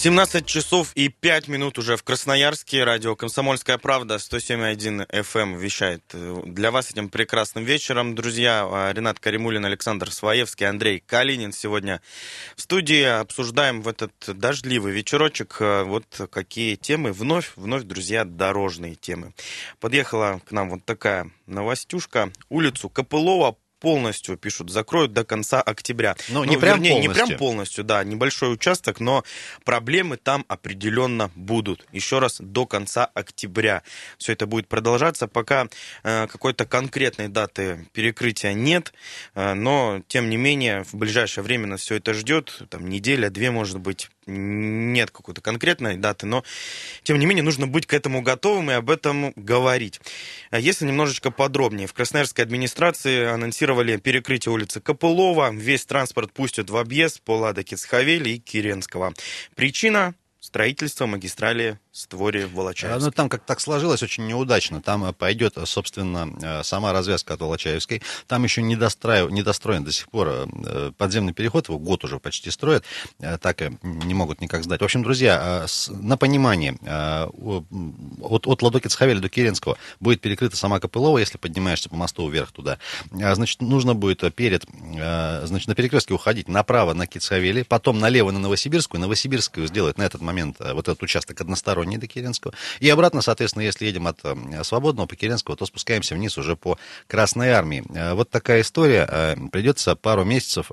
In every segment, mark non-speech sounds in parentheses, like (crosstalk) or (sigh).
17 часов и 5 минут уже в Красноярске. Радио «Комсомольская правда» 107.1 FM вещает для вас этим прекрасным вечером. Друзья, а, Ренат Каримулин, Александр Своевский, Андрей Калинин сегодня в студии. Обсуждаем в этот дождливый вечерочек а, вот какие темы. Вновь, вновь, друзья, дорожные темы. Подъехала к нам вот такая новостюшка. Улицу Копылова полностью, пишут, закроют до конца октября. Ну, не ну, прям вернее, полностью. не прям полностью, да, небольшой участок, но проблемы там определенно будут. Еще раз, до конца октября. Все это будет продолжаться, пока э, какой-то конкретной даты перекрытия нет, э, но, тем не менее, в ближайшее время нас все это ждет, там, неделя, две, может быть, нет какой-то конкретной даты, но, тем не менее, нужно быть к этому готовым и об этом говорить. А если немножечко подробнее, в Красноярской администрации анонсировали перекрытие улицы Копылова, весь транспорт пустят в объезд по Ладоке Схавели и Киренского. Причина строительство магистрали Створе Волочаевской. Ну, там как так сложилось очень неудачно. Там э, пойдет, э, собственно, э, сама развязка от Волочаевской. Там еще не, достраив... не достроен до сих пор подземный переход, его год уже почти строят, так и не могут никак сдать. В общем, друзья, на понимание, от, от Ладокиц-Хавеля до Киренского будет перекрыта сама Копылова, если поднимаешься по мосту вверх туда. Значит, нужно будет перед, значит, на перекрестке уходить направо на Кицхавели, потом налево на Новосибирскую, Новосибирскую сделать на этот момент вот этот участок односторонний не до Керенского. И обратно, соответственно, если едем от э, Свободного по Керенского, то спускаемся вниз уже по Красной Армии. Э, вот такая история. Э, придется пару месяцев.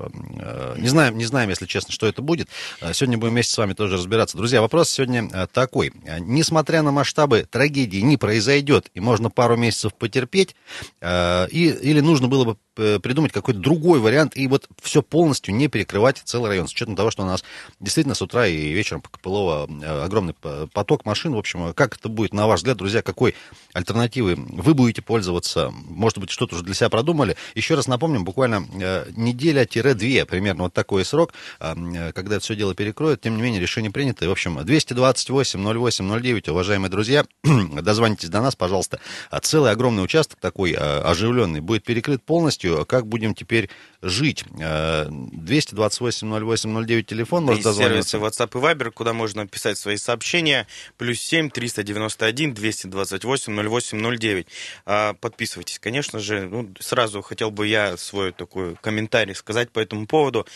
Не знаем, не знаем, если честно, что это будет. Сегодня будем вместе с вами тоже разбираться. Друзья, вопрос сегодня такой. Несмотря на масштабы трагедии, не произойдет, и можно пару месяцев потерпеть, и, или нужно было бы Э, придумать какой-то другой вариант и вот все полностью не перекрывать целый район, с учетом того, что у нас действительно с утра и вечером по Копылово э, огромный поток машин. В общем, как это будет, на ваш взгляд, друзья, какой альтернативы вы будете пользоваться? Может быть, что-то уже для себя продумали? Еще раз напомним, буквально э, неделя-две, примерно вот такой срок, когда это все дело перекроет. Тем не менее, решение принято. И, в общем, 228-08-09, уважаемые друзья, (clears throat) дозвонитесь до нас, пожалуйста. Целый огромный участок такой оживленный будет перекрыт полностью. Как будем теперь жить? 228-08-09 телефон, можно дозвониться. сервисы WhatsApp и Viber, куда можно писать свои сообщения. Плюс 7 391 228 08 09. Подписывайтесь, конечно же. Ну, сразу хотел бы я свой такой комментарий сказать по этому поводу.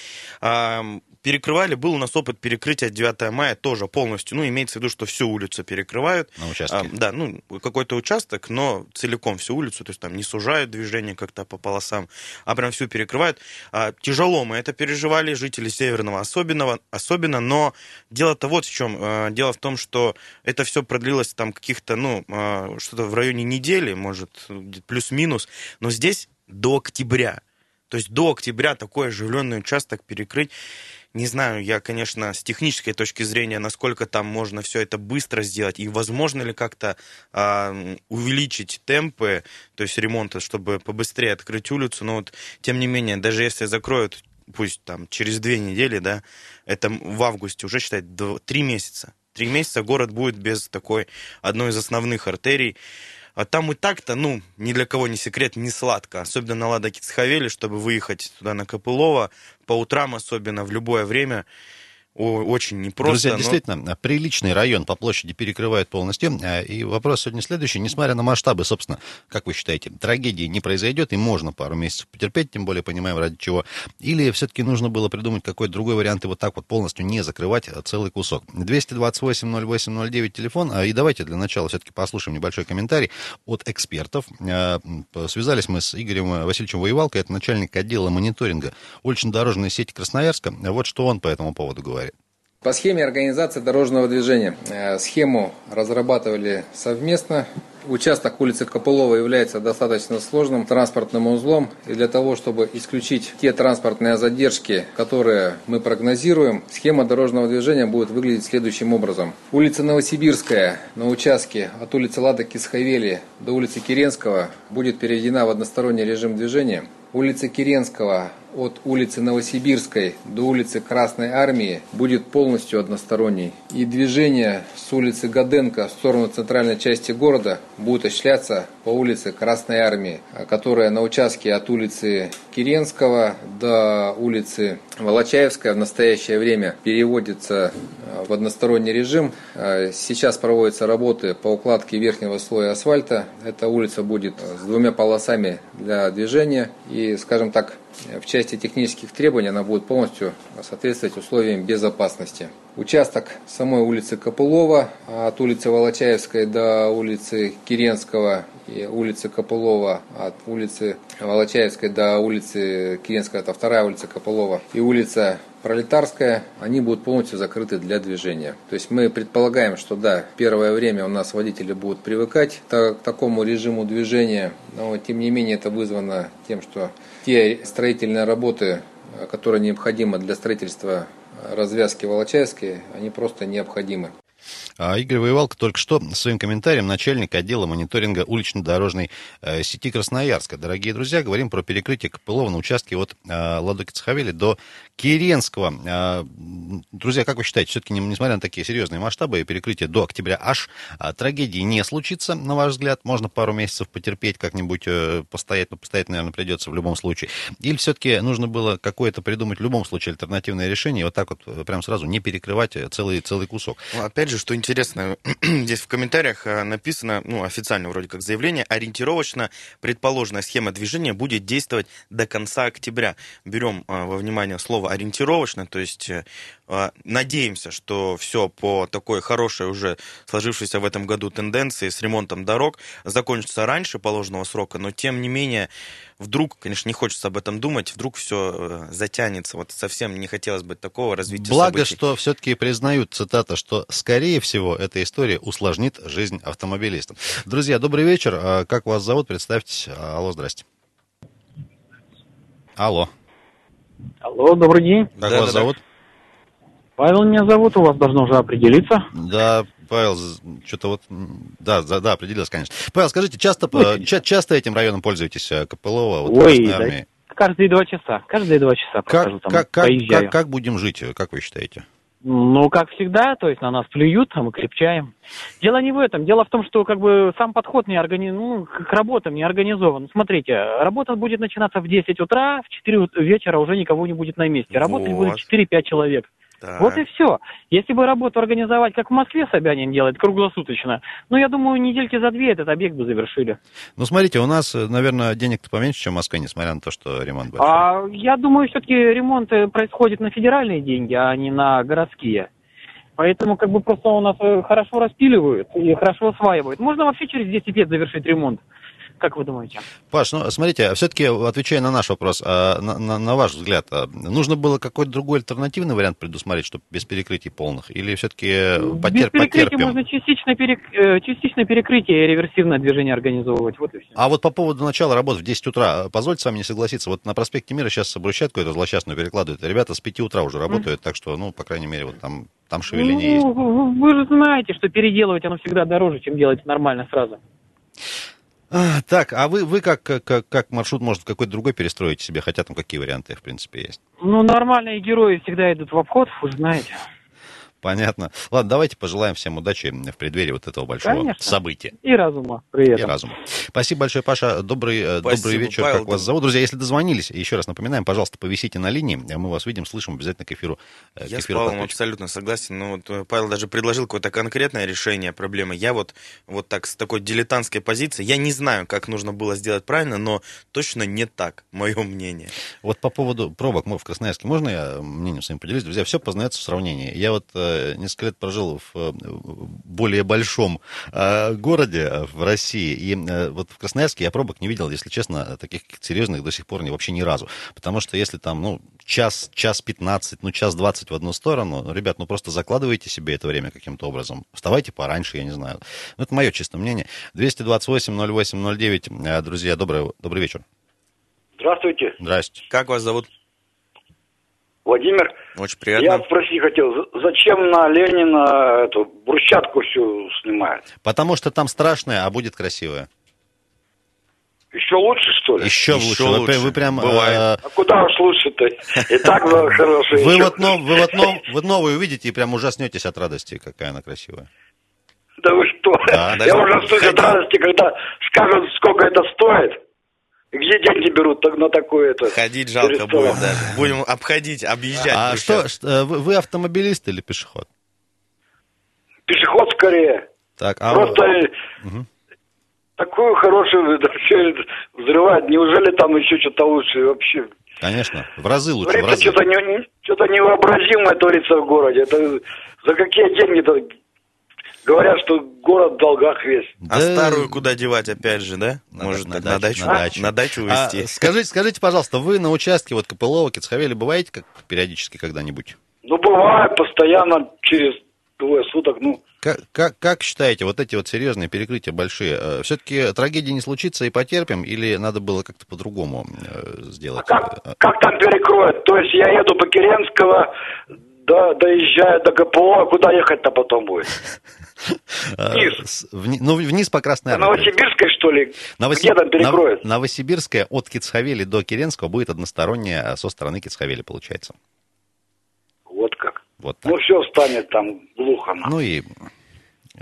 Перекрывали, был у нас опыт перекрытия 9 мая тоже полностью, ну, имеется в виду, что всю улицу перекрывают. На участке? А, да, ну, какой-то участок, но целиком всю улицу, то есть там не сужают движение как-то по полосам, а прям всю перекрывают. А, тяжело мы это переживали, жители Северного особенного, особенно, но дело-то вот в чем. А, дело в том, что это все продлилось там каких-то, ну, а, что-то в районе недели, может, плюс-минус, но здесь до октября. То есть до октября такой оживленный участок перекрыть не знаю, я, конечно, с технической точки зрения, насколько там можно все это быстро сделать, и возможно ли как-то э, увеличить темпы, то есть ремонта, чтобы побыстрее открыть улицу, но вот, тем не менее, даже если закроют, пусть там через две недели, да, это в августе уже, считать, три месяца. Три месяца город будет без такой одной из основных артерий. А там и так-то, ну, ни для кого не секрет, не сладко. Особенно на Лада Кицхавели, чтобы выехать туда на Копылова, по утрам особенно, в любое время очень непросто. Друзья, но... действительно, приличный район по площади перекрывает полностью. А, и вопрос сегодня следующий. Несмотря на масштабы, собственно, как вы считаете, трагедии не произойдет, и можно пару месяцев потерпеть, тем более понимаем ради чего. Или все-таки нужно было придумать какой-то другой вариант и вот так вот полностью не закрывать целый кусок. 228-08-09 телефон. А, и давайте для начала все-таки послушаем небольшой комментарий от экспертов. А, связались мы с Игорем Васильевичем Воевалко, это начальник отдела мониторинга улично-дорожной сети Красноярска. Вот что он по этому поводу говорит. По схеме организации дорожного движения. Э, схему разрабатывали совместно. Участок улицы Копылова является достаточно сложным транспортным узлом. И для того, чтобы исключить те транспортные задержки, которые мы прогнозируем, схема дорожного движения будет выглядеть следующим образом. Улица Новосибирская на участке от улицы Лада Кисхавели до улицы Киренского будет переведена в односторонний режим движения. Улица Киренского от улицы Новосибирской до улицы Красной Армии будет полностью односторонний. И движение с улицы Гаденко в сторону центральной части города будет осуществляться по улице Красной Армии, которая на участке от улицы Киренского до улицы Волочаевская в настоящее время переводится э, в односторонний режим. Э, сейчас проводятся работы по укладке верхнего слоя асфальта. Эта улица будет с двумя полосами для движения. И, скажем так, в части технических требований она будет полностью соответствовать условиям безопасности. Участок самой улицы Копылова от улицы Волочаевской до улицы Киренского и улицы Копылова от улицы Волочаевской до улицы Киренская, это вторая улица Копылова, и улица Пролетарская, они будут полностью закрыты для движения. То есть мы предполагаем, что да, первое время у нас водители будут привыкать к такому режиму движения, но тем не менее это вызвано тем, что те строительные работы, которые необходимы для строительства развязки Волочаевской, они просто необходимы. А Игорь Воевалко только что своим комментарием начальник отдела мониторинга улично-дорожной э, сети Красноярска. Дорогие друзья, говорим про перекрытие КПЛОВ на участке от э, Ладоки-Цехавели до Киренского. Э, друзья, как вы считаете, все-таки, несмотря на такие серьезные масштабы, перекрытие до октября аж трагедии не случится, на ваш взгляд? Можно пару месяцев потерпеть, как-нибудь постоять, но постоять, наверное, придется в любом случае. Или все-таки нужно было какое-то придумать в любом случае альтернативное решение, и вот так вот прям сразу не перекрывать целый, целый кусок? Ну, опять же, что интересно, (clears throat) здесь в комментариях э, написано, ну, официально вроде как заявление, ориентировочно предположенная схема движения будет действовать до конца октября. Берем э, во внимание слово ориентировочно, то есть э, надеемся, что все по такой хорошей уже сложившейся в этом году тенденции с ремонтом дорог закончится раньше положенного срока, но тем не менее вдруг, конечно, не хочется об этом думать, вдруг все затянется. Вот совсем не хотелось бы такого развития Благо, событий. что все-таки признают, цитата, что, скорее всего, эта история усложнит жизнь автомобилистам. Друзья, добрый вечер. А как вас зовут? Представьтесь. Алло, здрасте. Алло. Алло, добрый день. Как да, вас да, зовут? Павел меня зовут, у вас должно уже определиться. Да, Павел, что-то вот, да, да, да, определилось, конечно. Павел, скажите, часто, Ой. ча- часто этим районом пользуетесь, э, Копылова, вот, Ой, да, каждые два часа, каждые два часа как, там, как, как, как, как будем жить, как вы считаете? Ну, как всегда, то есть на нас плюют, а мы крепчаем. Дело не в этом. Дело в том, что как бы сам подход не органи... ну, к работам не организован. Смотрите, работа будет начинаться в 10 утра, в 4 вечера уже никого не будет на месте. Работать вот. будет 4-5 человек. Так. Вот и все. Если бы работу организовать, как в Москве Собянин делает, круглосуточно, ну, я думаю, недельки за две этот объект бы завершили. Ну, смотрите, у нас, наверное, денег-то поменьше, чем в Москве, несмотря на то, что ремонт большой. А, я думаю, все-таки ремонт э, происходит на федеральные деньги, а не на городские. Поэтому как бы просто у нас э, хорошо распиливают и хорошо осваивают. Можно вообще через 10 лет завершить ремонт. Как вы думаете? Паш, ну смотрите, все-таки отвечая на наш вопрос, а, на, на, на ваш взгляд, а, нужно было какой-то другой альтернативный вариант предусмотреть, чтобы без перекрытий полных? Или все-таки потер, без потерпим? можно частично, перек, э, частично перекрытие и реверсивное движение организовывать. Вот и все. А вот по поводу начала работ в 10 утра, позвольте с вами не согласиться, вот на проспекте Мира сейчас брусчатку эту злосчастную перекладывают, ребята с 5 утра уже работают, mm. так что, ну, по крайней мере, вот там, там шевеление ну, есть. Вы же знаете, что переделывать оно всегда дороже, чем делать нормально сразу. А, так, а вы, вы как, как, как маршрут, может, какой-то другой перестроите себе, хотя там какие варианты, в принципе, есть? Ну, нормальные герои всегда идут в обход, вы знаете. Понятно. Ладно, давайте пожелаем всем удачи в преддверии вот этого большого Конечно. события. И разума при этом. И разума. Спасибо большое, Паша. Добрый, э, Спасибо, добрый вечер. Павел, как вас зовут? Друзья, если дозвонились, еще раз напоминаем, пожалуйста, повисите на линии. Мы вас видим, слышим обязательно к эфиру. Э, Я к эфиру с Павлом абсолютно согласен. Но вот э, Павел даже предложил какое-то конкретное решение проблемы. Я вот, вот так с такой дилетантской позиции, я не знаю, как нужно было сделать правильно, но точно не так, мое мнение. Вот по поводу пробок мы в Красноярске, можно я мнением своим поделюсь? Друзья, все познается в сравнении. Я вот несколько лет прожил в э, более большом э, городе э, в России, и вот в Красноярске я пробок не видел, если честно, таких серьезных до сих пор не, вообще ни разу. Потому что если там, ну, час, час 15, ну, час 20 в одну сторону, ну, ребят, ну, просто закладывайте себе это время каким-то образом. Вставайте пораньше, я не знаю. Ну, это мое чистое мнение. 228-08-09. Друзья, добрый, добрый вечер. Здравствуйте. Здрасте. Как вас зовут? Владимир. Очень приятно. Я спросить хотел, зачем на Ленина эту брусчатку всю снимают? Потому что там страшное, а будет красивое. Еще лучше, что ли? Еще, Еще лучше. Вы, лучше. вы прям... Бывает. э, А куда уж лучше-то? И так было (laughs) хорошо. вы еще. вот, нов- вы вот нов- (laughs) вы новую увидите и прям ужаснетесь от радости, какая она красивая. Да вы что? Да, Я стою от радости, когда скажут, сколько это стоит. Где деньги берут на такое это? Ходить жалко будет даже. Будем обходить, объезжать. А что, что, вы, автомобилист или пешеход? Пешеход скорее. Так, а Просто Мгм. такую хорошую (laughs) это взрывает. Неужели там еще что-то лучше вообще? конечно, в разы лучше, в разы. что-то, не, что-то невообразимое творится в городе. Это за какие деньги-то? Говорят, что город в долгах весь. А Да, старую куда девать, опять же, да? Надо Может, на на, дачу, на дачу. на дачу а, увезти. скажите, скажите, пожалуйста, вы на участке вот Копылова, Кицхавели бываете как периодически когда-нибудь? Ну, бывает постоянно через двое суток, ну, Как, как, как считаете, вот эти вот серьезные перекрытия большие, все-таки трагедии не случится и потерпим, или надо было как-то по-другому э, А сделать? как, Э, как там перекроют? То есть я еду по Керенского, да, доезжаю до КПО, а куда ехать-то потом будет? (laughs) э, вниз. ну, вниз по Красной Армии. Новосибирской, что ли? Новоси- Где там перекроют? Нов- Новосибирская от Кицхавели до Керенского будет односторонняя а со стороны Кицхавели, получается. Вот как. Вот так. Ну, все станет там глухо. Ну и э,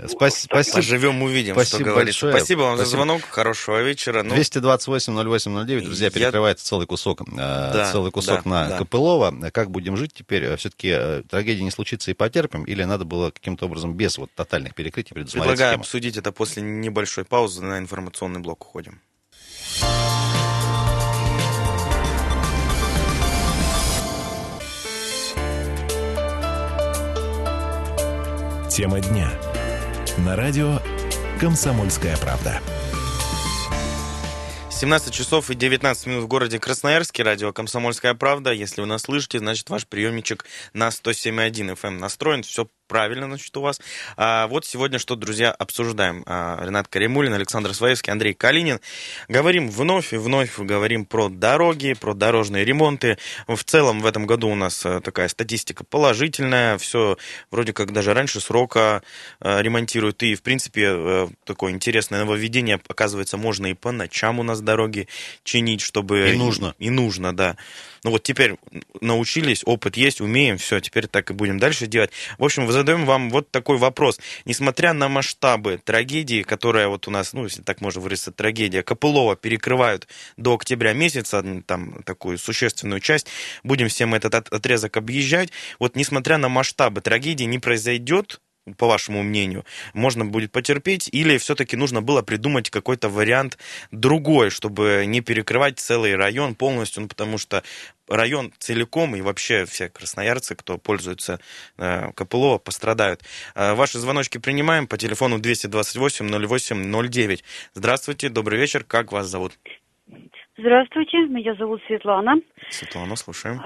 спас- спасибо. Поживем, увидим, Спасибо что говорится. большое. Спасибо вам за Спасибо. звонок. Хорошего вечера. Ну, 228-08-09, друзья, Я- перекрывается целый кусок, э, Да, целый кусок да, на да. Копылова. Как будем жить теперь? Все-таки трагедия не случится и потерпим, или надо было каким-то образом без вот тотальных перекрытий предусмотреть предлагаю схему? обсудить это после небольшой паузы. На информационный блок уходим. Тема дня. На радио «Комсомольская правда». 17 часов и 19 минут в городе Красноярске. Радио «Комсомольская правда». Если вы нас слышите, значит, ваш приемничек на 107.1 FM эм настроен. Все правильно, значит, у вас. А вот сегодня что, друзья, обсуждаем. А, Ренат Каримулин, Александр Своевский, Андрей Калинин. Говорим вновь и вновь, говорим про дороги, про дорожные ремонты. В целом в этом году у нас э, такая статистика положительная. Все вроде как даже раньше срока э, ремонтируют. И, в принципе, э, такое интересное нововведение. Оказывается, можно и по ночам у нас дороги чинить, чтобы... И нужно. И нужно, да. Ну вот теперь научились, опыт есть, умеем, все, теперь так и будем дальше делать. В общем, задаем вам вот такой вопрос. Несмотря на масштабы трагедии, которая вот у нас, ну, если так можно выразиться, трагедия Копылова перекрывают до октября месяца, там такую существенную часть, будем всем этот от- отрезок объезжать. Вот несмотря на масштабы трагедии, не произойдет по вашему мнению, можно будет потерпеть, или все-таки нужно было придумать какой-то вариант другой, чтобы не перекрывать целый район полностью, ну, потому что район целиком и вообще все красноярцы, кто пользуется э, Копылова, пострадают. Э, ваши звоночки принимаем по телефону 228-08-09. Здравствуйте, добрый вечер, как вас зовут? Здравствуйте, меня зовут Светлана. Светлана, слушаем.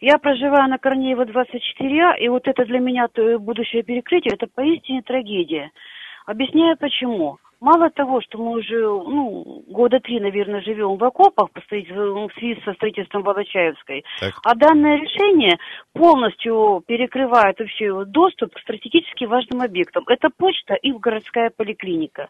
Я проживаю на Корнеева 24А, и вот это для меня то будущее перекрытие, это поистине трагедия. Объясняю почему. Мало того, что мы уже ну, года три, наверное, живем в окопах строитель- в связи со строительством Волочаевской, Так. а данное решение полностью перекрывает вообще доступ к стратегически важным объектам. Это почта и городская поликлиника.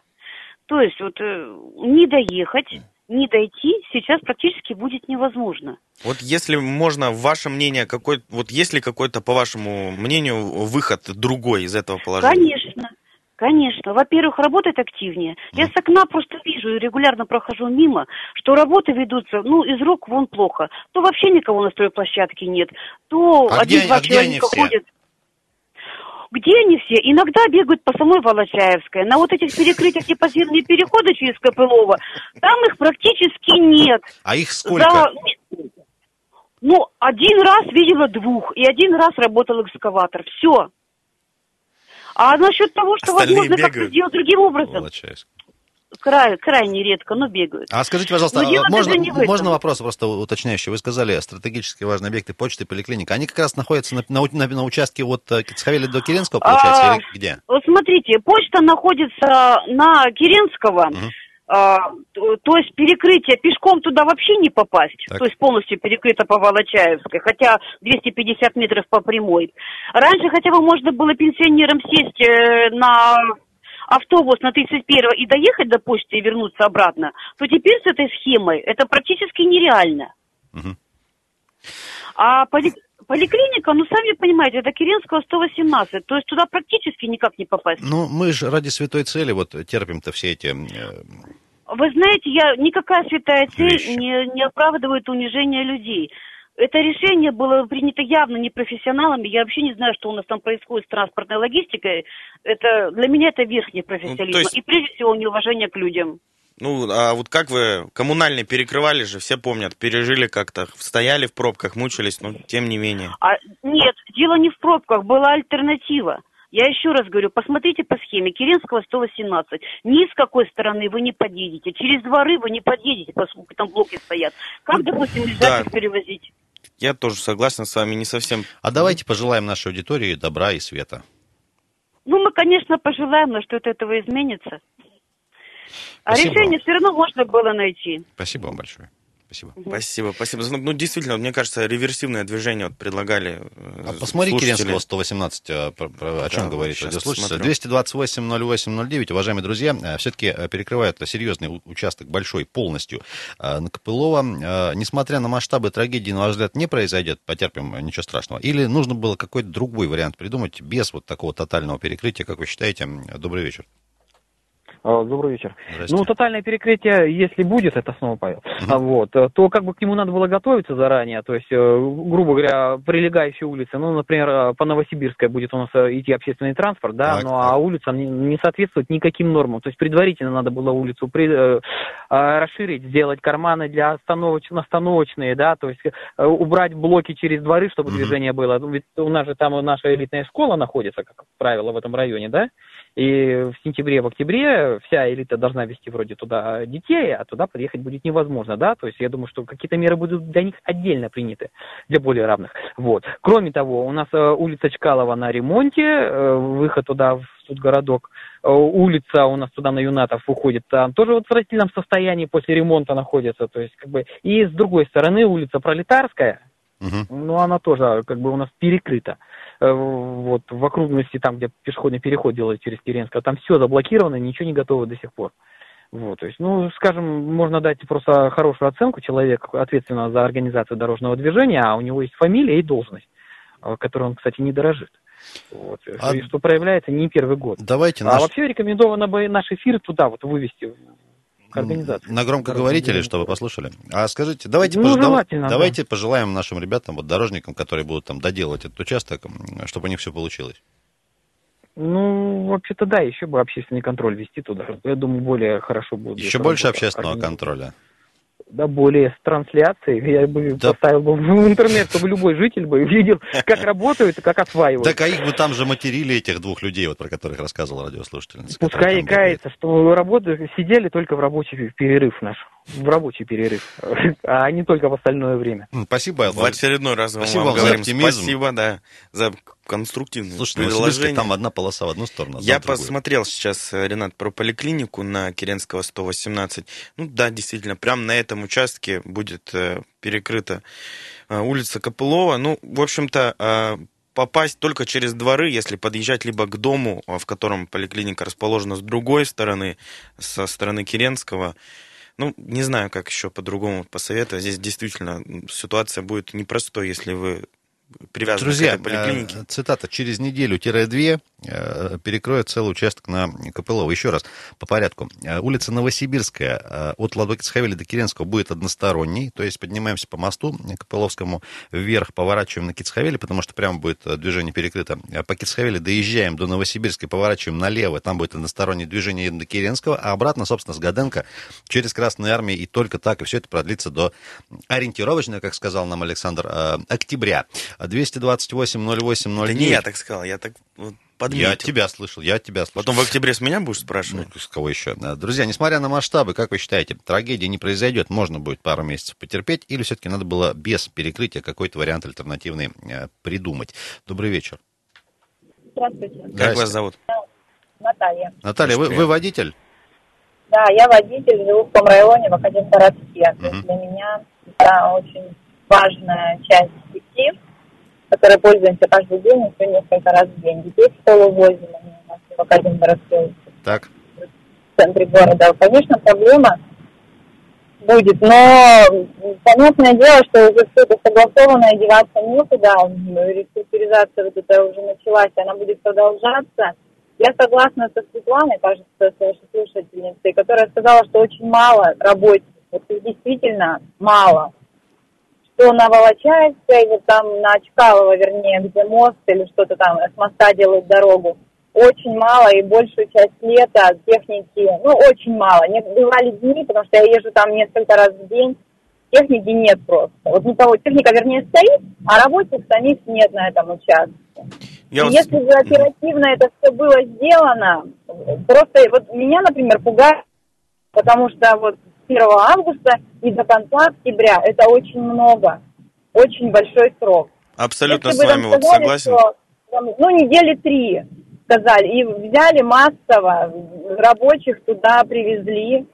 То есть вот э, не доехать, не дойти сейчас практически будет невозможно. Вот если можно, ваше мнение, какой, вот есть ли какой-то, по вашему мнению, выход другой из этого положения? Конечно. Конечно. Во-первых, работать активнее. Я с окна просто вижу и регулярно прохожу мимо, что работы ведутся, ну, из рук вон плохо. То вообще никого на стройплощадке нет, то А один-два а человека ходят. Где они все? Иногда бегают по самой Волочаевской. На вот этих перекрытиях, где подземные переходы через Копылова, там их практически нет. А их сколько? За- Ну, один раз видела двух, и один раз работал экскаватор. Все. А насчет того, что Остальные возможно как-то сделать другим образом, край, крайне редко, но бегают. А скажите, пожалуйста, а можно, можно вопрос просто уточняющий? Вы сказали, стратегически важные объекты почты, поликлиника. Они как раз находятся на, на, на- на участке от э, Кицхавели до Керенского, получается, А, или где? Вот смотрите, почта находится на Керенского, Мгм. А, то, то есть перекрытие пешком туда вообще не попасть, Так. то есть полностью перекрыто по Волочаевской, хотя 250 метров по прямой. Раньше хотя бы можно было пенсионерам сесть э, на автобус на 31 и доехать до почты и вернуться обратно, то теперь с этой схемой это практически нереально. Мгм. А поли- поликлиника, ну, сами понимаете, это Керенского 118, то есть туда практически никак не попасть. Ну, мы же ради святой цели вот терпим-то все эти... э, Вы знаете, я никакая святая цель Вещи. не, не оправдывает унижение людей. Это решение было принято явно непрофессионалами. Я вообще не знаю, что у нас там происходит с транспортной логистикой. Это для меня это верхний профессионализм. Ну, есть- И прежде всего неуважение к людям. Ну, а вот как вы коммунальные перекрывали же, все помнят, пережили как-то, стояли в пробках, мучились, но тем не менее. А нет, дело не в пробках, была альтернатива. Я еще раз говорю, посмотрите по схеме. Керенского 118. Ни с какой стороны вы не подъедете. Через дворы вы не подъедете, поскольку там блоки стоят. Как, допустим, нельзя Да. их перевозить? Я тоже согласен с вами, не совсем. А давайте пожелаем нашей аудитории добра и света. Ну, мы, конечно, пожелаем, но что от этого изменится. А Спасибо. решение все равно можно было найти. Спасибо вам большое. Спасибо. Спасибо, спасибо. Ну, ну, действительно, мне кажется, реверсивное движение вот предлагали э, А посмотри слушатели. Керенского 118, а, про- про- о чем Да, говорит радиослушатель. посмотрю. 228-08-09. Уважаемые друзья, все-таки перекрывают серьезный участок, большой, полностью на Копылова. Несмотря на масштабы трагедии, на ваш взгляд, не произойдет, потерпим, ничего страшного. Или нужно было какой-то другой вариант придумать без вот такого тотального перекрытия, как вы считаете? Добрый вечер. А, Добрый вечер. Ну, тотальное перекрытие, если будет, это снова Павел, а вот, э, то как бы к нему надо было готовиться заранее, то есть, э, грубо говоря, прилегающие улицы, ну, например, э, по Новосибирской будет у нас э, идти общественный транспорт, да, Так, ну, так. а улица не, соответствует никаким нормам, то есть предварительно надо было улицу при- э, э, расширить, сделать карманы для остановоч- остановочные, да, то есть э, убрать блоки через дворы, чтобы Мгм. движение было, ведь у нас же там наша элитная школа находится, как правило, в этом районе, да, и в сентябре, в октябре вся элита должна вести вроде туда детей, а туда подъехать будет невозможно, да, то есть я думаю, что какие-то меры будут для них отдельно приняты, для более равных, вот. Кроме того, у нас э, улица Чкалова на ремонте, э, выход туда в Студгородок, Э, улица у нас туда на Юнатов выходит, там тоже в отвратительном состоянии после ремонта находится, то есть как бы, и с другой стороны улица Пролетарская, Мгм. ну, она тоже как бы у нас перекрыта. Э, Вот в окружности, там, где пешеходный переход делают через Керенского, там все заблокировано, ничего не готово до сих пор. Вот, то есть, ну, скажем, можно дать просто хорошую оценку человеку, ответственного за организацию дорожного движения, а у него есть фамилия и должность, э, которой он, кстати, не дорожит. Вот, А- и что проявляется не первый год. Давайте А наш... вообще рекомендовано бы наш эфир туда вот вывести, к организации. На громкоговорителе, чтобы послушали. А скажите, давайте, Ну, пож- желательно, давайте пожелаем нашим ребятам, вот дорожникам, которые будут там доделывать этот участок, чтобы у них все получилось. Ну, вообще-то да, еще бы общественный контроль вести туда. Я думаю, более хорошо будет. Еще больше общественного контроля. Да, более с трансляцией. Я бы Да. поставил бы в интернет, чтобы любой житель бы видел, как работают и как осваивают. Так а их бы там же материли, этих двух людей, вот про которых рассказывал радиослушательница. Пускай и кается, что работы сидели только в рабочий перерыв наш. В рабочий перерыв. (laughs) А не только в остальное время. Спасибо, В очередной раз вам, Спасибо вам вам за говорим оптимизм. спасибо, да, за конструктивное Слушай, ну, предложение. там одна полоса в одну сторону, Я посмотрел сейчас, э, Ренат, про поликлинику на Керенского 118. Ну да, действительно, прямо на этом участке будет э, перекрыта э, улица Копылова. Ну, в общем-то, попасть только через дворы, если подъезжать либо к дому, в котором поликлиника расположена с другой стороны, со стороны Керенского. Ну, не знаю, как еще по-другому посоветовать. Здесь действительно ситуация будет непростой, если вы привязаны Друзья, к этой поликлинике. э, цитата, через неделю-две э, перекроют целый участок на Копылова. Еще раз, по порядку. Э, Улица Новосибирская от Ладокицхавели до Керенского будет односторонней, то есть поднимаемся по мосту Копыловскому вверх, поворачиваем на Кицхавели, потому что прямо будет движение перекрыто. По Кицхавели доезжаем до Новосибирской, поворачиваем налево, там будет одностороннее движение до Керенского, а обратно, собственно, с Гаденко через Красную Армию, и только так, и все это продлится до ориентировочно, как сказал нам Александр, октября. 228-08-09. Да не я так сказал, я так вот подметил. Я от тебя слышал, я от тебя слышал. Потом в октябре с меня будешь Ну, спрашивать? с кого еще? Э, Друзья, несмотря на масштабы, как вы считаете, трагедия не произойдет, можно будет пару месяцев потерпеть, или все-таки надо было без перекрытия какой-то вариант альтернативный э, придумать? Добрый вечер. Здравствуйте, Как вас зовут? Наталья. Наталья, вы, вы водитель? Да, я водитель, живу в том районе, в Мгм. есть для меня это очень важная часть пути, которой пользуемся каждый день, еще несколько раз в день. Детей в школу возим, они у нас в Академгородке учатся. так. в центре города. Конечно, проблема будет, но понятное дело, что уже все это согласовано и деваться некуда. Реструктуризация вот это уже началась, она будет продолжаться. Я согласна со Светланой, кажется, с вашей слушательницей, которая сказала, что очень мало работников. Вот действительно мало. Что на Волочаевской, вот там на Чкалово, вернее, где мост или что-то там, с моста делают дорогу, очень мало, и большую часть лета техники, ну, очень мало. Не бывали дни, потому что я езжу там несколько раз в день, техники нет просто. Вот никого, техника, вернее, стоит, а рабочих самих нет на этом участке. Я вот- Если бы оперативно это все было сделано, просто вот меня, например, пугает, потому что вот 1 августа и до конца октября это очень много, очень большой срок. Абсолютно Если с вами вот сказали, согласен. что, ну, недели три сказали, и взяли массово, рабочих туда привезли,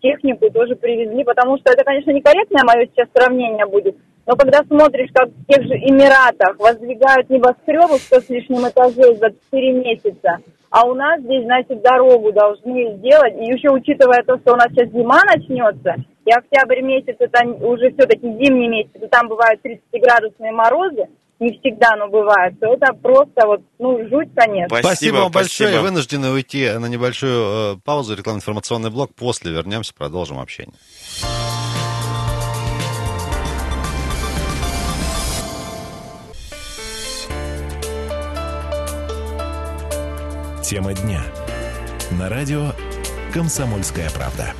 технику тоже привезли, потому что это, конечно, некорректное мое сейчас сравнение будет, но когда смотришь, как в тех же Эмиратах воздвигают небоскребы в 100 с лишним этажей за 4 месяца, а у нас здесь, значит, дорогу должны сделать, и еще учитывая то, что у нас сейчас зима начнется, и октябрь месяц, это уже все-таки зимний месяц, и там бывают 30-градусные морозы, не всегда, но бывает, то это просто вот, ну, жуть, конечно. Спасибо, вам большое. спасибо. Вынуждены уйти на небольшую э, паузу, рекламно-информационный блок. После вернемся, продолжим общение. Тема дня. На радио «Комсомольская правда».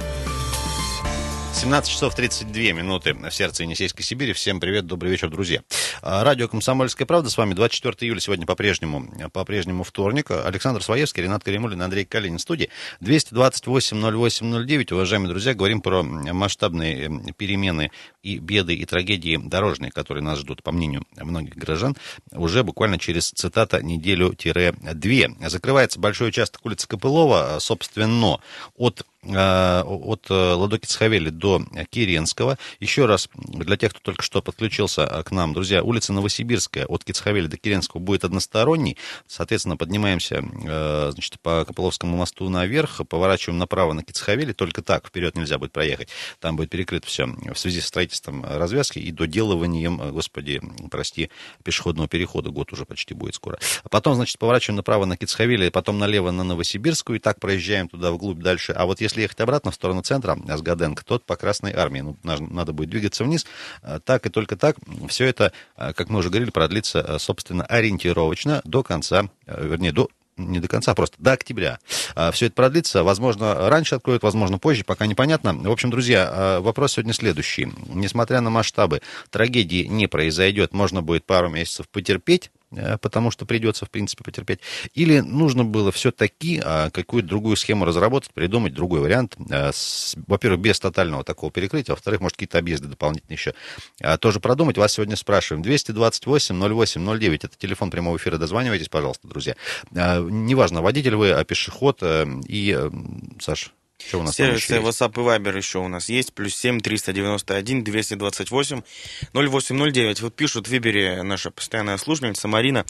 17 часов 32 минуты в сердце Енисейской Сибири. Всем привет, добрый вечер, друзья. А, Радио «Комсомольская правда» с вами 24 июля, сегодня по-прежнему, по-прежнему вторник. Александр Своевский, Ренат Каримулин, Андрей Калинин студии. 228-08-09. Уважаемые друзья, говорим про масштабные э, перемены и беды, и трагедии дорожные, которые нас ждут, по мнению многих горожан, уже буквально через, цитата, неделю-две. Закрывается большой участок улицы Копылова, собственно, от от э, Ладоки-Цхавели до Киренского. Еще раз, для тех, кто только что подключился э, к нам, друзья, улица Новосибирская от Кицхавели до Киренского будет односторонней. Соответственно, поднимаемся э, значит, по Копыловскому мосту наверх, поворачиваем направо на Кицхавели, только так, вперед нельзя будет проехать. Там будет перекрыто все в связи с строительством развязки и доделыванием, э, господи, прости, пешеходного перехода. Год уже почти будет скоро. А потом, значит, поворачиваем направо на Кицхавели, потом налево на Новосибирскую, и так проезжаем туда вглубь дальше. А вот если ехать обратно в сторону центра, Асгаденко, тот по Красной Армии. Ну, надо будет двигаться вниз. А, Так и только так. Все это, а, как мы уже говорили, продлится, а, собственно, ориентировочно до конца, вернее, до не до конца, просто до октября. Все это продлится. Возможно, раньше откроют, возможно, позже, пока непонятно. В общем, друзья, вопрос сегодня следующий. Несмотря на масштабы, трагедии не произойдет. Можно будет пару месяцев потерпеть, потому что придется, в принципе, потерпеть. Или нужно было все-таки а, какую-то другую схему разработать, придумать другой вариант. с- Во-первых, без тотального такого перекрытия, во-вторых, может, какие-то объезды дополнительные еще а, тоже продумать. Вас сегодня спрашиваем. 228-08-09, это телефон прямого эфира. Дозванивайтесь, пожалуйста, друзья. А, Неважно, водитель вы, а пешеход. э, И, э, Саш, что у нас Сервисы? WhatsApp и Viber еще у нас есть. Плюс 7 391 228 0809. Вот пишут в Вибере наша постоянная слушательница Марина.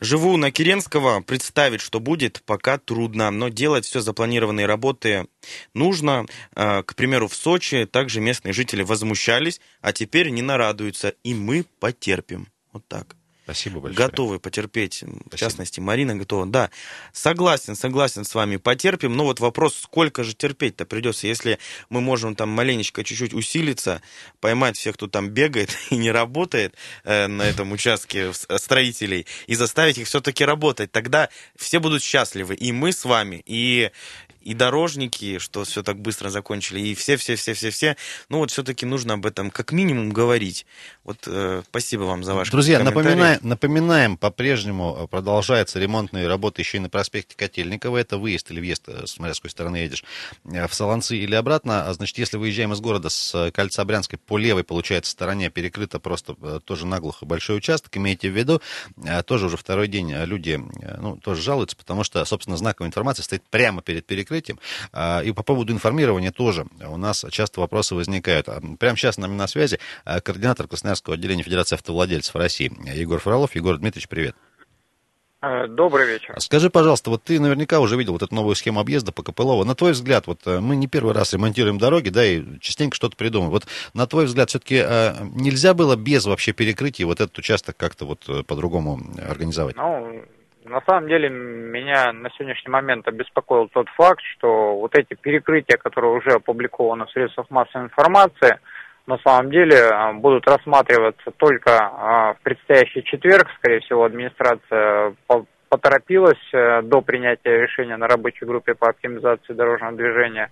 Живу на Киренского. Представить, что будет, пока трудно. Но делать все запланированные работы нужно. А, К примеру, в Сочи также местные жители возмущались, а теперь не нарадуются. И мы потерпим. Вот так. Спасибо большое. Готовы потерпеть, в частности, Марина готова. Да, согласен, согласен с вами, потерпим. Но вот вопрос, сколько же терпеть-то придется, если мы можем там маленечко чуть-чуть усилиться, поймать всех, кто там бегает (laughs) и не работает э, на этом участке э, строителей, и заставить их все-таки работать. Тогда все будут счастливы, и мы с вами, и и дорожники, что все так быстро закончили, и все-все-все-все-все. Ну вот все-таки нужно об этом как минимум говорить. Вот э, спасибо вам за ваш Друзья, напоминаем, напоминаем, по-прежнему э, продолжаются ремонтные работы еще и на проспекте Котельникова. Это выезд или въезд, э, смотря с какой стороны едешь, э, в Солонцы или обратно. А, Значит, если выезжаем из города с э, кольца Брянской по левой, получается, стороне перекрыто просто э, тоже наглухо большой участок. Имейте в виду, э, тоже уже второй день э, люди э, ну, тоже жалуются, потому что, собственно, знаковая информация стоит прямо перед перекрытием. А, И по поводу информирования тоже у нас часто вопросы возникают. А, Прямо сейчас с нами на связи а, координатор Красноярского отделения Федерации автовладельцев России Егор Фролов. Егор Дмитриевич, привет. Э, добрый вечер. Скажи, пожалуйста, вот ты наверняка уже видел вот эту новую схему объезда по Копылово. На твой взгляд, вот э, мы не первый раз ремонтируем дороги, да, и частенько что-то придумываем. Вот на твой взгляд, все-таки э, нельзя было без вообще перекрытия вот этот участок как-то вот по-другому организовать? Ну, на самом деле меня на сегодняшний момент обеспокоил тот факт, что вот эти перекрытия, которые уже опубликованы в средствах массовой информации, на самом деле будут рассматриваться только в предстоящий четверг. Скорее всего, администрация поторопилась э, до принятия решения на рабочей группе по оптимизации дорожного движения.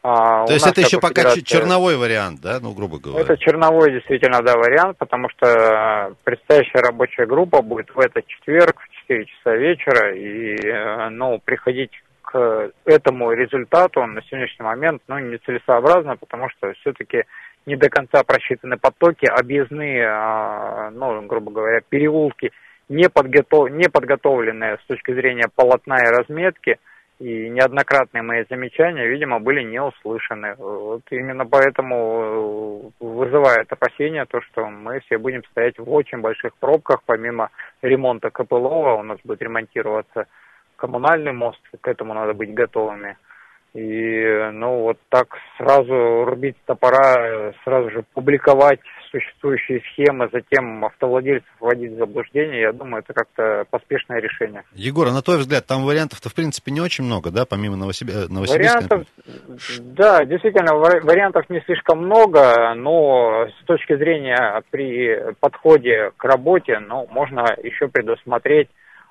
То есть это еще пока федерация... черновой вариант, да, ну, грубо говоря? Это черновой действительно, да, вариант, потому что предстоящая рабочая группа будет в этот четверг 4 часа вечера, и, э, ну, приходить к этому результату на сегодняшний момент, ну, нецелесообразно, потому что все-таки не до конца просчитаны потоки, объездные, а, ну, грубо говоря, переулки не, подготов... не подготовленные с точки зрения полотна и разметки, и неоднократные мои замечания, видимо, были не услышаны. Вот именно поэтому э, вызывает опасения то, что мы все будем стоять в очень больших пробках, помимо ремонта КПЛОва, у нас будет ремонтироваться коммунальный мост, к этому надо быть готовыми. И, ну, вот так сразу рубить топора, сразу же публиковать существующие схемы, затем автовладельцев вводить в заблуждение, я думаю, это как-то поспешное решение. Егор, а на твой взгляд, там вариантов-то, в принципе, не очень много, да, помимо Новосиб... Новосибирска? Вариантов, да, действительно, вариантов не слишком много, но с точки зрения при подходе к работе, ну, можно еще предусмотреть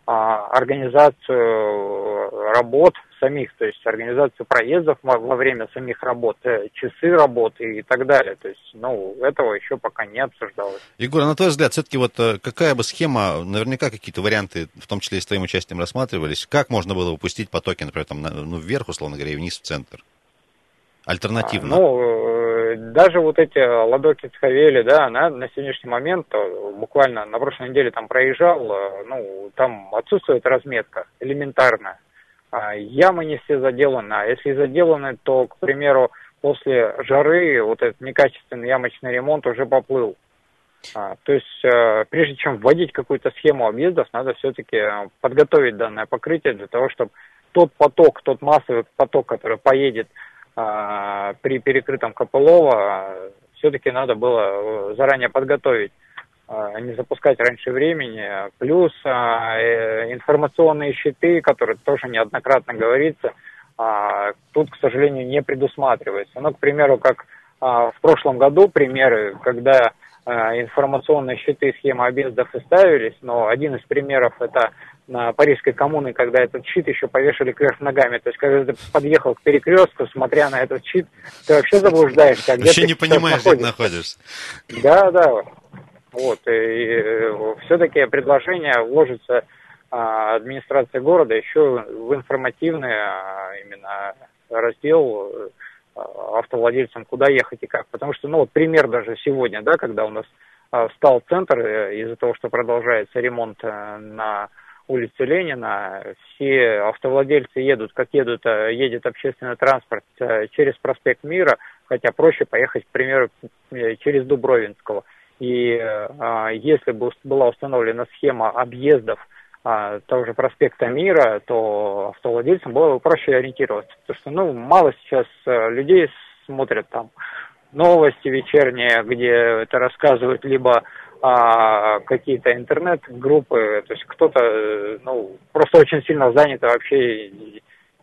а, организацию работ самих, то есть организацию проездов во время самих работ, э, часы работы и так далее. То есть, ну, этого еще пока не обсуждалось. Егор, а на твой взгляд, все-таки вот э, какая бы схема, наверняка какие-то варианты, в том числе и с твоим участием, рассматривались, как можно было выпустить потоки, например, там, ну, вверх, условно говоря, и вниз в центр? Альтернативно. А, ну, э, даже вот эти Ладоки Цхавели, да, на, на сегодняшний момент, буквально на прошлой неделе там проезжал, ну, там отсутствует разметка элементарная. А, ямы не все заделаны, а если заделаны, то, к примеру, после жары вот этот некачественный ямочный ремонт уже поплыл. А, то есть, прежде чем вводить какую-то схему объездов, надо все-таки подготовить данное покрытие для того, чтобы тот поток, тот массовый поток, который поедет а, при перекрытом Копылова все-таки надо было э, заранее подготовить, не запускать раньше времени. Плюс а, э, информационные щиты, которые тоже неоднократно говорится, тут, к сожалению, не предусматривается. Ну, к примеру, как в прошлом году примеры, когда информационные щиты схемы объездов и ставились, но один из примеров это на Парижской коммуне, когда этот щит еще повешали кверх ногами. То есть, когда ты подъехал к перекрестку, смотря на этот щит, ты вообще заблуждаешься. А вообще не понимаешь, где ты находишься. Да, да. Вот. И, и все-таки предложение вложится а, администрация города еще в информативный а, именно раздел а, автовладельцам, куда ехать и как. Потому что, ну вот пример даже сегодня, да, когда у нас встал центр э, из-за того, что продолжается ремонт а, на улице Ленина. Все автовладельцы едут, как едут, э, едет общественный транспорт э, через проспект Мира, хотя проще поехать, к примеру, э, через Дубровинского. И а, если бы была установлена схема объездов а, того же проспекта Мира, то автовладельцам было бы проще ориентироваться. Потому что, ну, мало сейчас людей смотрят там новости вечерние, где это рассказывают либо а, какие-то интернет-группы, то есть кто-то, э, ну, просто очень сильно занят, вообще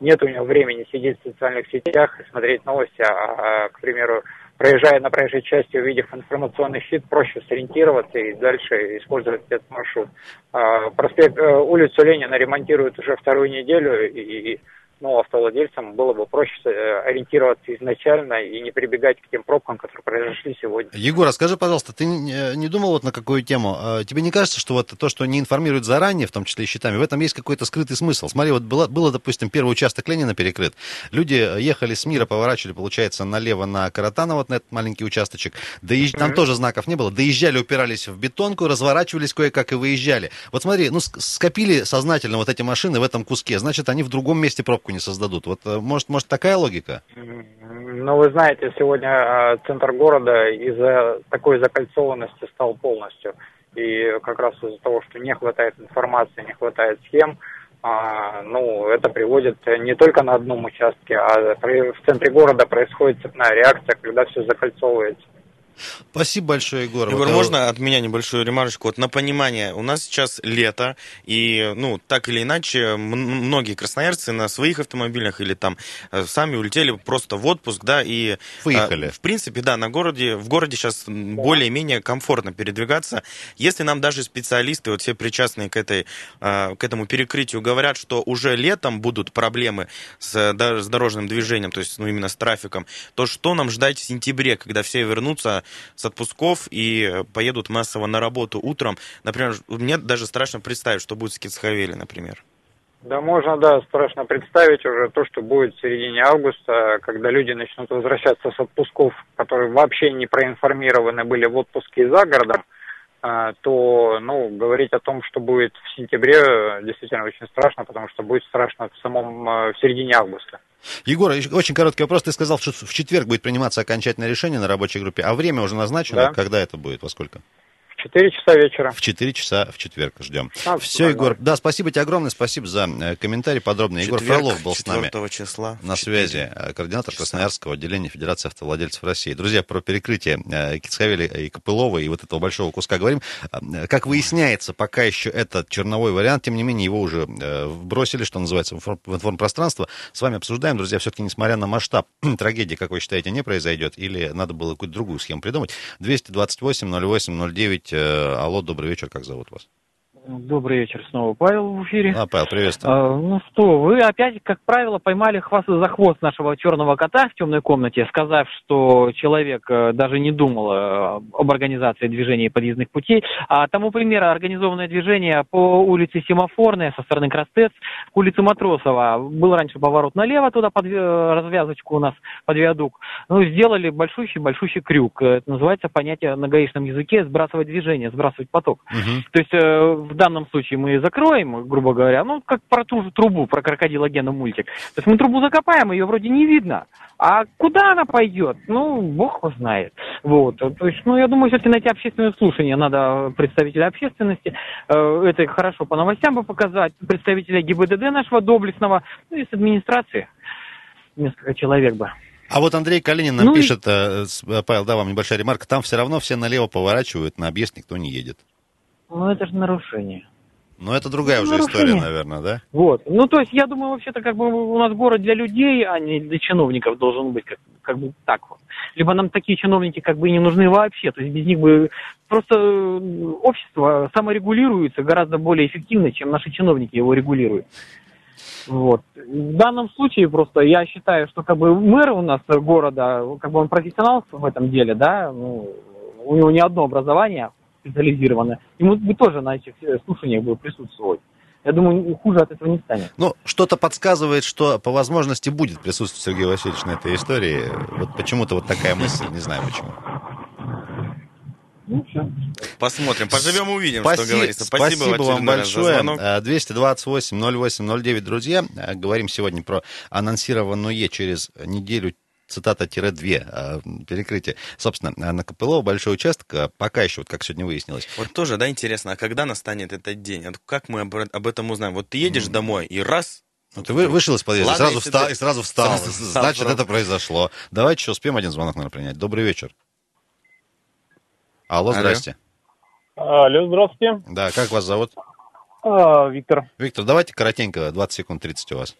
нет у него времени сидеть в социальных сетях и смотреть новости, а, а, к примеру, проезжая на проезжей части, увидев информационный щит, проще сориентироваться и дальше использовать этот маршрут. А, проспект, э, улицу Ленина ремонтируют уже вторую неделю, и ну, автовладельцам было бы проще э, ориентироваться изначально и не прибегать к тем пробкам, которые произошли сегодня. Егор, а скажи, пожалуйста, ты не думал вот на какую тему? А, тебе не кажется, что вот то, что не информируют заранее, в том числе и счетами, в этом есть какой-то скрытый смысл? Смотри, вот было, было допустим, первый участок Ленина перекрыт. Люди ехали с мира, поворачивали, получается, налево на Каратана, вот на этот маленький участочек. Доезж... Там mm-hmm. тоже знаков не было. Доезжали, упирались в бетонку, разворачивались кое-как и выезжали. Вот смотри, ну скопили сознательно вот эти машины в этом куске, значит, они в другом месте пробку пробку не создадут. Вот э, может, может такая логика? Ну, вы знаете, сегодня а, центр города из-за такой закольцованности стал полностью. И как раз из-за того, что не хватает информации, не хватает схем, а, ну, это приводит не только на одном участке, а в центре города происходит цепная реакция, когда все закольцовывается. Спасибо большое, Егор. Егор, Вот, а, можно от меня небольшую ремарочку? Вот на понимание, у нас сейчас лето, и, ну, так или иначе, многие красноярцы на своих автомобилях или там э, сами улетели просто в отпуск, да, и... э, Выехали. В принципе, да, на городе, в городе сейчас более-менее комфортно передвигаться. Если нам даже специалисты, вот все причастные к, этой, э, к этому перекрытию, говорят, что уже летом будут проблемы с, да, с дорожным движением, то есть, ну, именно с трафиком, то что нам ждать в сентябре, когда все вернутся с отпусков и э, поедут массово на работу утром. Например, мне даже страшно представить, что будет с Кицхавели, например. Да, можно, да, страшно представить уже то, что будет в середине августа, когда люди начнут возвращаться с отпусков, которые вообще не проинформированы были в отпуске за городом, а, то, ну, говорить о том, что будет в сентябре, действительно очень страшно, потому что будет страшно в самом, э, в середине августа. Егор, очень короткий вопрос. Ты сказал, что в четверг будет приниматься окончательное решение на рабочей группе. А время уже назначено? Да. Когда это будет? Во сколько? В 4 часа вечера. В 4 часа в четверг ждем. А, Все, да, Егор. да. Спасибо тебе огромное. Спасибо за э, комментарий подробный. Егор Четверг, Фролов был с нами. 4 числа. На связи э, координатор часа. Красноярского отделения Федерации автовладельцев России. Друзья, про перекрытие э, Кицхавели и Копылова и вот этого большого куска говорим. Как выясняется, пока еще этот черновой вариант, тем не менее его уже бросили, что называется, в информпространство. С вами обсуждаем, друзья, все-таки несмотря на масштаб (clears throat) трагедии, как вы считаете, не произойдет или надо было какую-то другую схему придумать? 228 08 09. Э, Алло, добрый вечер, как зовут вас? Добрый вечер, снова Павел в эфире. А, Павел, приветствую. А, ну что, вы опять, как правило, поймали хвост за хвост нашего черного кота в темной комнате, сказав, что человек э, даже не думал э, об организации движения подъездных путей. А тому примера организованное движение по улице Семафорная со стороны Крастец к улице Матросова. Был раньше поворот налево, туда под ве- развязочку у нас под виадук. Ну, сделали большущий-большущий крюк. Это называется понятие на гаишном языке сбрасывать движение, сбрасывать поток. Мгм. То есть э, в данном случае мы закроем, грубо говоря, ну, как про ту же трубу, про крокодила Гена мультик. То есть мы трубу закопаем, ее вроде не видно. А куда она пойдет? Ну, бог его знает. Вот. То есть, ну, я думаю, все-таки найти общественное слушание надо представителя общественности. Э, Это хорошо по новостям бы показать. Представителя ГИБДД нашего доблестного, ну, и с администрации. Несколько человек бы. А вот Андрей Калинин нам Ну и- пишет, э, с- э, Павел, да, вам небольшая ремарка, там все равно все налево поворачивают, на объезд никто не едет. Ну, это же нарушение. Но это другая Ну, уже нарушение. история, наверное, да? Вот. Ну, то есть, я думаю, вообще-то, как бы у нас город для людей, а не для чиновников должен быть, как, как бы так вот. Либо нам такие чиновники как бы и не нужны вообще. То есть без них бы просто э, общество саморегулируется гораздо более эффективно, чем наши чиновники его регулируют. Вот. В данном случае просто я считаю, что как бы мэр у нас города, как бы он профессионал в этом деле, да, ну, у него не одно образование специализированное, ему бы тоже на этих э, слушаниях бы присутствовать. Я думаю, хуже от этого не станет. Ну, что-то подсказывает, что по возможности будет присутствовать Сергей Васильевич на этой истории. Вот почему-то вот такая мысль, не знаю почему. Ну, все. Посмотрим, поживем увидим, Спаси- что говорится. Спасибо, в вам большое. звонок. Э, 228 08 09, друзья. Э, Говорим сегодня про анонсированное через неделю цитата-две э, перекрытие. Собственно, э, на Копылово большой участок, э, пока еще, вот как сегодня выяснилось, Вот тоже, да, интересно, а когда настанет этот день? Как мы об, этом узнаем? Вот ты едешь домой и раз... Ну, ты вы- вышел из подъезда, Ладно, сразу встал, ты- и сразу встал. Сразу встал, Значит, сразу. это произошло. Давайте еще успеем один звонок, наверное, принять. Добрый вечер. Алло, Алло. здрасте. Алло, здравствуйте. Да, как вас зовут? А, Виктор. Виктор, давайте коротенько, 20 секунд 30 у вас.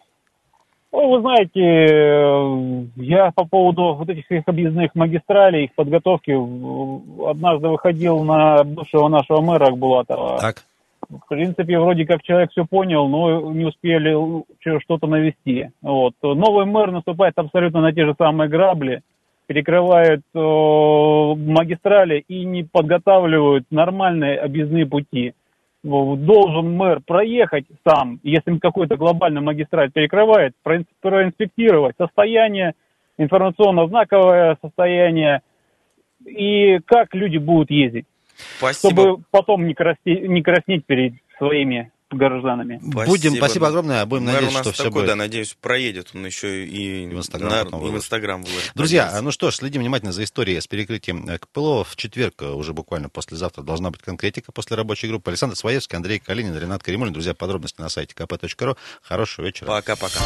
Ну, вы знаете, э, я по поводу вот этих всех объездных магистралей, их подготовки, в- однажды выходил на бывшего нашего мэра Акбулатова. Так. В принципе, вроде как человек все понял, но не успели что-то навести. Вот. Новый мэр наступает абсолютно на те же самые грабли, перекрывает э, магистрали и не подготавливают нормальные объездные пути. Должен мэр проехать сам, если какой-то глобальный магистраль перекрывает, проин- проинспектировать состояние, информационно-знаковое состояние и как люди будут ездить Спасибо. чтобы потом не, красти- не краснеть перед своими горожанами. Будем, спасибо огромное, будем Мэр у надеяться, нас что все такой, будет. да, надеюсь, проедет. Он еще и, в Инстаграм на- и в. Инстаграм выложит. Друзья, Надеюсь. ну что ж, следим внимательно за историей с перекрытием э, КПЛО. В четверг, э, уже буквально послезавтра, должна быть конкретика после рабочей группы. Александр Своевский, Андрей Калинин, Ренат Каримулин. Друзья, подробности на сайте kp.ru. Хорошего вечера. Пока-пока.